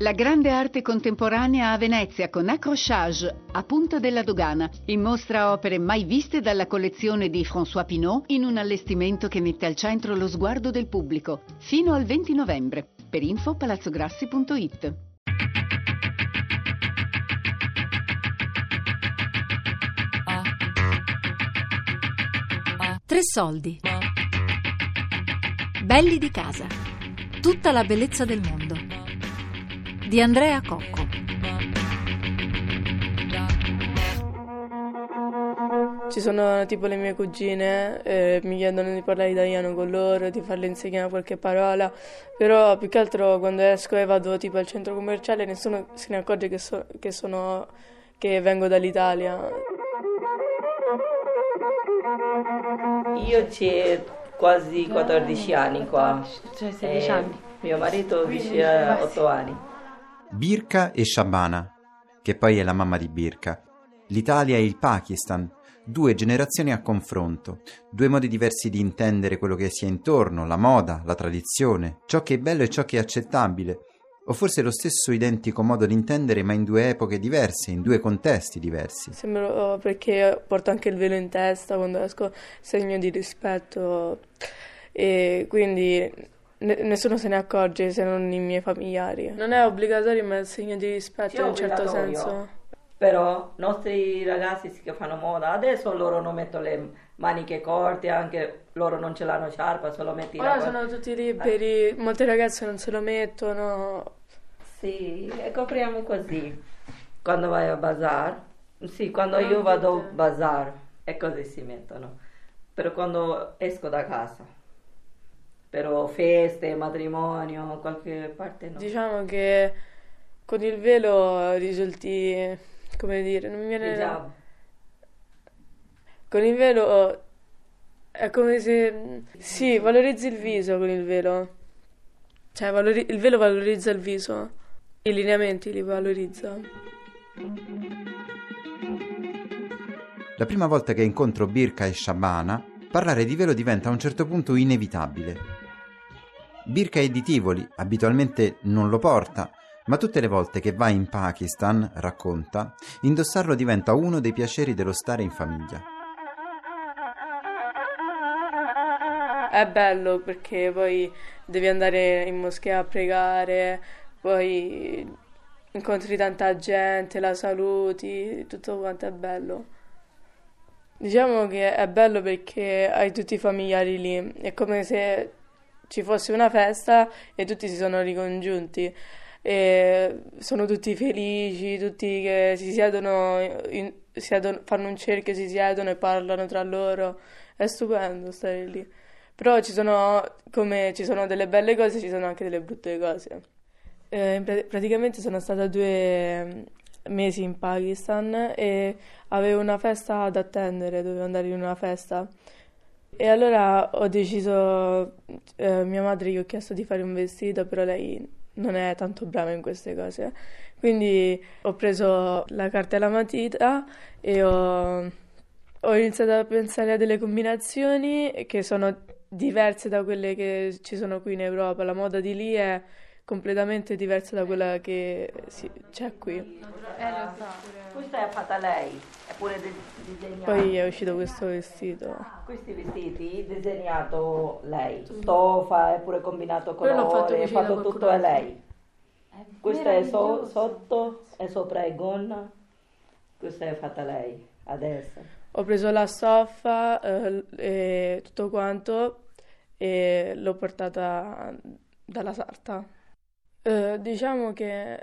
La grande arte contemporanea a Venezia con Accrochage, a Punta della Dogana, in mostra opere mai viste dalla collezione di François Pinault in un allestimento che mette al centro lo sguardo del pubblico, fino al 20 novembre. Per info palazzograssi.it. Tre soldi. Belli di casa. Tutta la bellezza del mondo di Andrea Cocco. Ci sono tipo le mie cugine, eh, mi chiedono di parlare italiano con loro, di farle insegnare qualche parola, però più che altro quando esco e vado tipo al centro commerciale nessuno se ne accorge che, so, che, sono, che vengo dall'Italia. Io c'è quasi 14 anni qua. Cioè 16 anni. Mio marito dice 8 anni. Birka e Shabana, che poi è la mamma di Birka, l'Italia e il Pakistan, due generazioni a confronto, due modi diversi di intendere quello che si è intorno, la moda, la tradizione, ciò che è bello e ciò che è accettabile, o forse lo stesso identico modo di intendere ma in due epoche diverse, in due contesti diversi. Sembra oh, perché porto anche il velo in testa quando esco, segno di rispetto e quindi nessuno se ne accorge se non i miei familiari. Non è obbligatorio, ma è segno di rispetto in un certo senso. Però i nostri ragazzi che fanno moda, adesso loro non mettono le maniche corte, anche loro non ce l'hanno sciarpa, solo metti Ora la... sono tutti liberi, molte ragazze non se lo mettono. Sì, e copriamo così. Quando vai a bazar, sì, quando io vado a bazar, è così si mettono. Però quando esco da casa però feste, matrimonio, qualche parte no. Diciamo che con il velo risulti, come dire, non mi viene... Hijab. Con il velo è come se... Sì, valorizzi il viso con il velo. Cioè, valori... il velo valorizza il viso, i lineamenti li valorizza. La prima volta che incontro Birka e Shabana, parlare di velo diventa a un certo punto inevitabile. Birka è di Tivoli, abitualmente non lo porta, ma tutte le volte che va in Pakistan, racconta, indossarlo diventa uno dei piaceri dello stare in famiglia. È bello perché poi devi andare in moschea a pregare, poi incontri tanta gente, la saluti, tutto quanto è bello. Diciamo che è bello perché hai tutti i familiari lì, è come se ci fosse una festa e tutti si sono ricongiunti. E sono tutti felici, tutti che si siedono, in, siedono, fanno un cerchio, si siedono e parlano tra loro. È stupendo stare lì. Però ci sono, come ci sono delle belle cose, ci sono anche delle brutte cose. Eh, praticamente sono stata due mesi in Pakistan e avevo una festa da attendere, dovevo andare in una festa e allora ho deciso, eh, mia madre gli ho chiesto di fare un vestito, però lei non è tanto brava in queste cose. Quindi ho preso la carta e la matita e ho, ho iniziato a pensare a delle combinazioni che sono diverse da quelle che ci sono qui in Europa. La moda di lì è completamente diversa da quella che si, c'è qui. Eh, lo so. Questa è fatta lei, è pure disegnato. Poi è uscito questo vestito. Questi vestiti disegnato lei, stoffa, è pure combinato con l'ho fatto, è fatto tutto a lei. Questo è so, sotto e sopra è gonna, questa è fatta lei adesso. Ho preso la stoffa eh, e tutto quanto e l'ho portata dalla sarta. Eh, diciamo che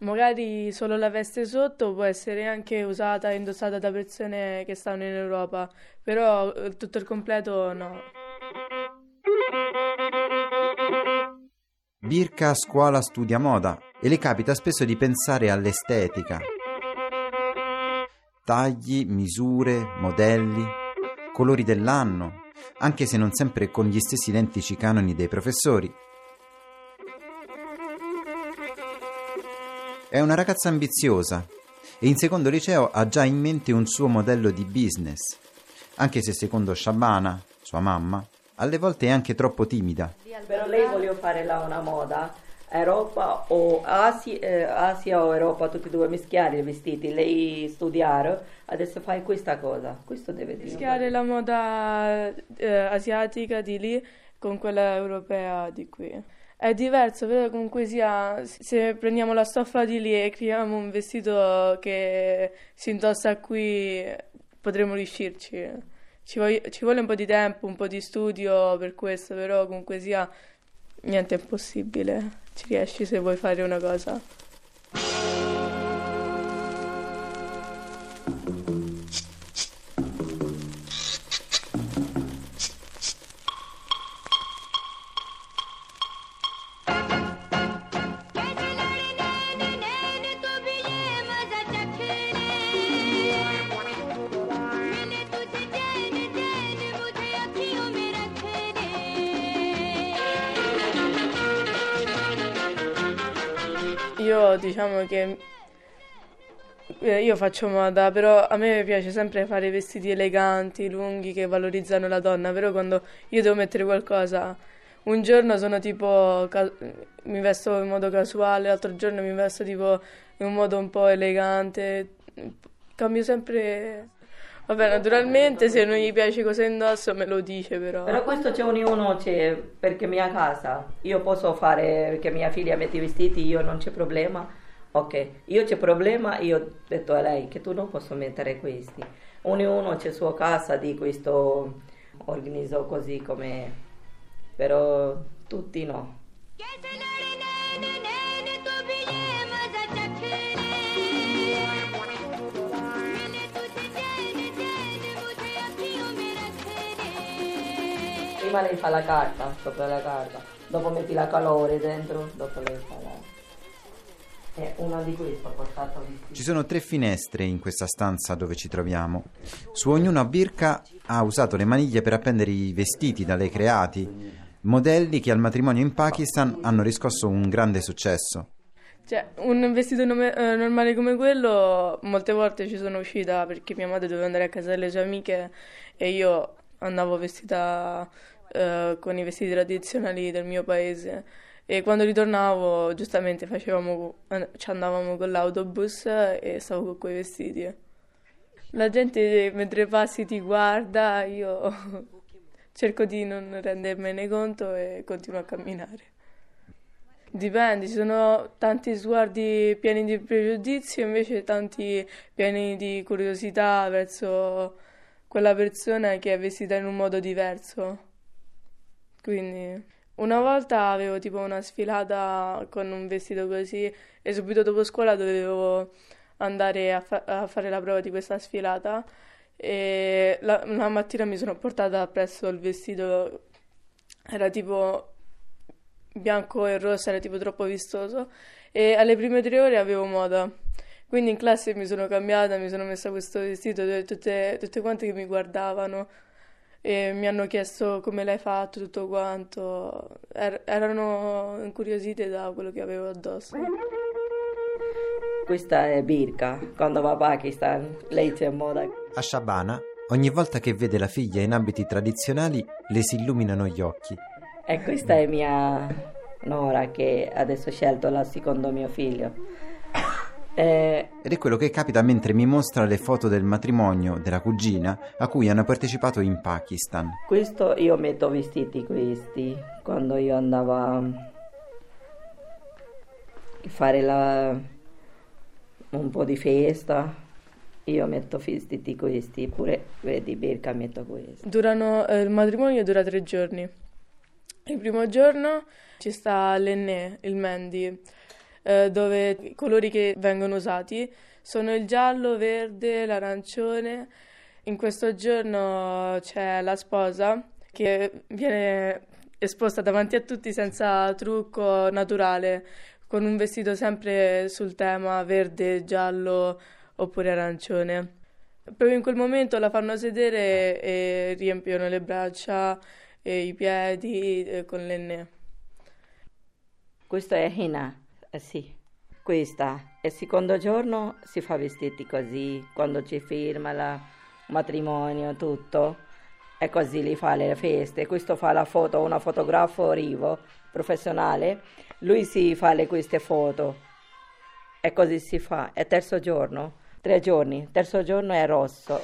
magari solo la veste sotto può essere anche usata e indossata da persone che stanno in Europa, però eh, tutto il completo no. Birka a scuola studia moda e le capita spesso di pensare all'estetica. Tagli, misure, modelli, colori dell'anno, anche se non sempre con gli stessi identici canoni dei professori, È una ragazza ambiziosa e in secondo liceo ha già in mente un suo modello di business, anche se secondo Shabana, sua mamma, alle volte è anche troppo timida. Però lei voleva fare là una moda, Europa o Asia, eh, Asia, o Europa, tutti e due mischiare i vestiti, lei studiare, adesso fai questa cosa, questo deve dire. Mischiare la moda eh, asiatica di lì con quella europea di qui. È diverso, però comunque sia, se prendiamo la stoffa di lì e creiamo un vestito che si indossa qui, potremo riuscirci. Ci, voglio, ci vuole un po' di tempo, un po' di studio per questo, però comunque sia, niente è impossibile ci riesci se vuoi fare una cosa. Io diciamo che eh, io faccio moda, però a me piace sempre fare vestiti eleganti, lunghi, che valorizzano la donna, però quando io devo mettere qualcosa, un giorno sono tipo, mi vesto in modo casuale, l'altro giorno mi vesto tipo in un modo un po' elegante, cambio sempre... Vabbè, naturalmente se non gli piace cosa indosso me lo dice però. Però questo c'è ognuno, c'è, perché mia casa, io posso fare che mia figlia metti i vestiti, io non c'è problema. Ok, io c'è problema, io ho detto a lei che tu non posso mettere questi. Ognuno c'è sua casa di questo, organizzo così come, però tutti no. Prima lei fa la carta, sopra la carta, dopo metti la calore dentro, dopo lei fa la... È una di queste ho portato Ci sono tre finestre in questa stanza dove ci troviamo. Su ognuna Birka ha usato le maniglie per appendere i vestiti da lei creati, modelli che al matrimonio in Pakistan hanno riscosso un grande successo. Cioè, un vestito nome, eh, normale come quello, molte volte ci sono uscita perché mia madre doveva andare a casa delle sue amiche e io andavo vestita eh, con i vestiti tradizionali del mio paese. E quando ritornavo, giustamente facevamo, ci andavamo con l'autobus e stavo con quei vestiti. La gente mentre passi ti guarda, io cerco di non rendermene conto e continuo a camminare. Dipende, ci sono tanti sguardi pieni di pregiudizio invece tanti pieni di curiosità verso quella persona che è vestita in un modo diverso. Quindi una volta avevo tipo una sfilata con un vestito così e subito dopo scuola dovevo andare a, fa- a fare la prova di questa sfilata e la, una mattina mi sono portata presso il vestito, era tipo bianco e rosso, era tipo troppo vistoso e alle prime tre ore avevo moda. Quindi in classe mi sono cambiata, mi sono messa questo vestito, tutte, tutte quante che mi guardavano e mi hanno chiesto come l'hai fatto, tutto quanto. Er- erano incuriosite da quello che avevo addosso. Questa è Birka, quando va a Pakistan, lei c'è in moda. A Shabana, ogni volta che vede la figlia in abiti tradizionali, le si illuminano gli occhi. E questa è mia Nora che adesso ha scelto la secondo mio figlio. Eh, Ed è quello che capita mentre mi mostra le foto del matrimonio della cugina a cui hanno partecipato in Pakistan. Questo io metto vestiti questi quando io andavo a fare la, un po' di festa. Io metto vestiti questi, pure vedi Birka metto questi. Durano, eh, il matrimonio dura tre giorni. Il primo giorno ci sta l'enne, il Mendi eh, dove i colori che vengono usati sono il giallo, verde, l'arancione. In questo giorno c'è la sposa che viene esposta davanti a tutti senza trucco naturale, con un vestito sempre sul tema verde, giallo oppure arancione. Proprio in quel momento la fanno sedere e riempiono le braccia e i piedi eh, con l'enne. Questo è Hina. Eh sì, questa. E il secondo giorno si fa vestiti così, quando ci firma il matrimonio, tutto. e così li fa le feste. Questo fa la foto, una fotografo Rivo, professionale, lui si fa le, queste foto e così si fa. E terzo giorno, tre giorni, terzo giorno è rosso.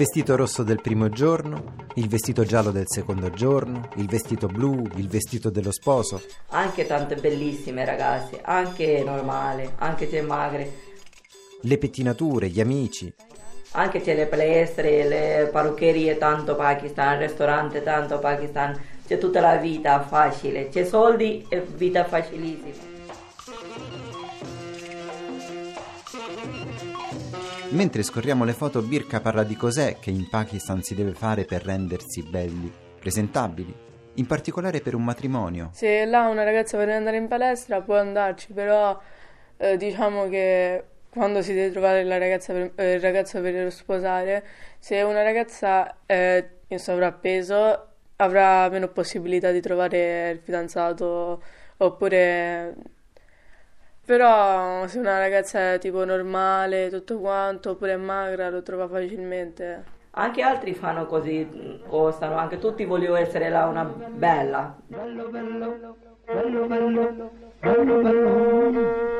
Vestito rosso del primo giorno, il vestito giallo del secondo giorno, il vestito blu, il vestito dello sposo. Anche tante bellissime ragazze, anche normale, anche se magre. Le pettinature, gli amici. Anche c'è le palestre, le parruccherie, tanto Pakistan, il ristorante, tanto Pakistan. C'è tutta la vita facile, c'è soldi e vita facilissima. Mentre scorriamo le foto, Birka parla di cos'è che in Pakistan si deve fare per rendersi belli, presentabili, in particolare per un matrimonio. Se là una ragazza vuole andare in palestra può andarci, però eh, diciamo che quando si deve trovare per, eh, il ragazzo per sposare, se una ragazza è in sovrappeso avrà meno possibilità di trovare il fidanzato oppure però se una ragazza è tipo normale, tutto quanto, oppure è magra, lo trova facilmente. Anche altri fanno così, o stanno anche tutti vogliono essere là una bella. Bello, bello, bello, bello, bello, bello.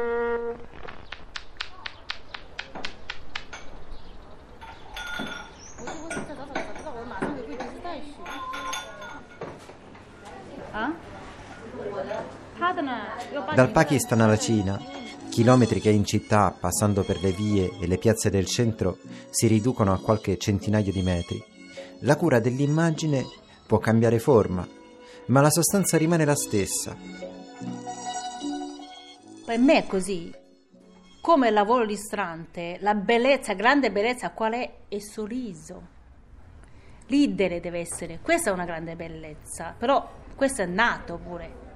Dal Pakistan alla Cina, chilometri che in città, passando per le vie e le piazze del centro, si riducono a qualche centinaio di metri. La cura dell'immagine può cambiare forma, ma la sostanza rimane la stessa. Per me è così. Come lavoro ristorante, la bellezza, grande bellezza, qual è? È il sorriso. L'idere deve essere, questa è una grande bellezza, però questo è nato pure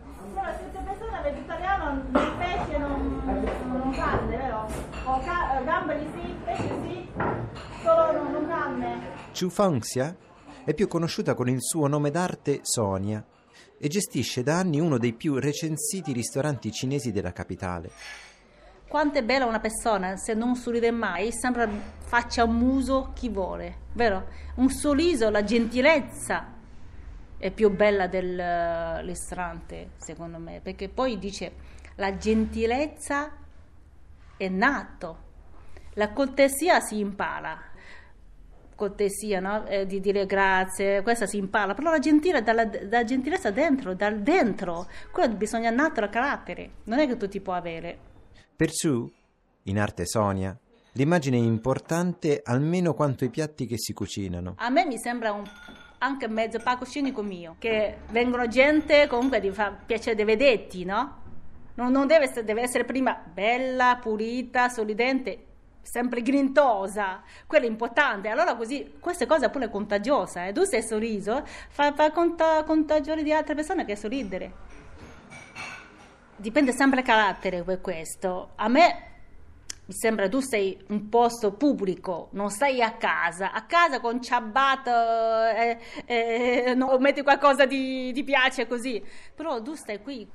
gamberi sì, pesce sì, solo non, non carne. Chu Fangxia è più conosciuta con il suo nome d'arte Sonia e gestisce da anni uno dei più recensiti ristoranti cinesi della capitale. Quanto è bella una persona se non sorride mai, sembra faccia un muso chi vuole, vero? Un sorriso, la gentilezza, è più bella del ristorante, secondo me, perché poi dice la gentilezza è nato, la cortesia si impara, cortesia, no? eh, di dire grazie, questa si impara, però la gentilezza, dalla, dalla gentilezza dentro, dal dentro, quello bisogna nato dal carattere, non è che tu ti puoi avere. Per Su, in arte Sonia, l'immagine è importante almeno quanto i piatti che si cucinano. A me mi sembra un anche mezzo palcoscenico mio, che vengono gente comunque di fa piacere dei vedetti, no? Non, non deve, essere, deve essere prima bella, pulita, sorridente, sempre grintosa, quello è importante. Allora così, queste cose pure contagiose, eh? tu sei sorriso, fa, fa conta, contagione di altre persone che sorridere. Dipende sempre dal carattere per questo. A me mi sembra tu sei un posto pubblico, non stai a casa, a casa con ciabato eh, eh, no, metti qualcosa di, ti piace così, però tu stai qui.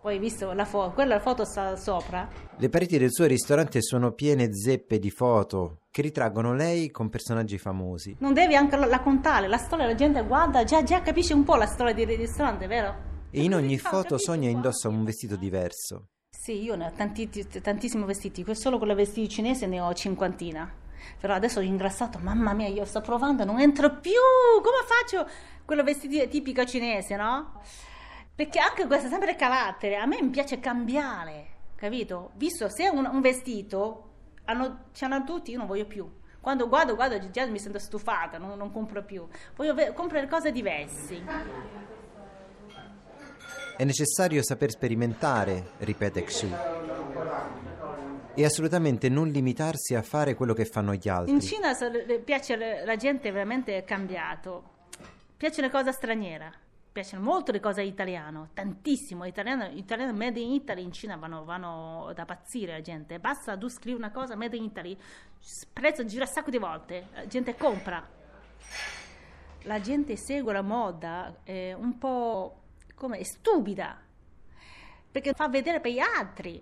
Poi hai visto la foto, quella foto sta sopra. Le pareti del suo ristorante sono piene zeppe di foto che ritraggono lei con personaggi famosi. Non devi anche la, la contare, la storia la gente guarda, già, già capisce un po' la storia del ristorante, vero? E in ogni foto Sonia indossa un vestito diverso. Sì, io ne ho tanti, tantissimi vestiti, solo con la vestiti cinese ne ho cinquantina. Però adesso ho ingrassato, mamma mia, io sto provando, non entro più. Come faccio? Quello vestito tipico cinese, no? Perché anche questo è sempre carattere. A me mi piace cambiare, capito? Visto se un, un vestito hanno, ce l'hanno tutti, io non voglio più. Quando guardo, guardo, già mi sento stufata, non, non compro più. Voglio comprare cose diverse. È necessario saper sperimentare, ripete Xu. E assolutamente non limitarsi a fare quello che fanno gli altri. In Cina piace la gente veramente cambiato. Piace le cose straniere. Piacciono molto le cose italiane, tantissimo. Italiano, italiano made in Italy in Cina vanno, vanno da pazzire la gente. Basta tu scrivi una cosa made in Italy, prezzo gira un sacco di volte, la gente compra. La gente segue la moda, eh, un po' come stupida, perché fa vedere per gli altri.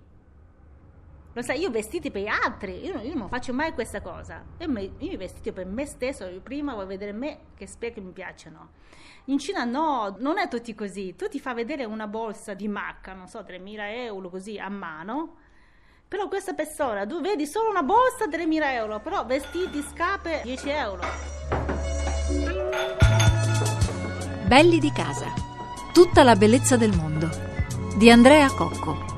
Lo sai, io vestiti per gli altri, io, io non faccio mai questa cosa. Io mi, io vestito per me stesso, io prima voglio vedere me che specchi mi piacciono. In Cina no, non è tutti così. Tu ti fa vedere una bolsa di macca, non so, 3.000 euro così a mano, però questa persona, tu vedi solo una borsa 3.000 euro, però vestiti, scarpe 10 euro. Belli di casa. Tutta la bellezza del mondo. Di Andrea Cocco.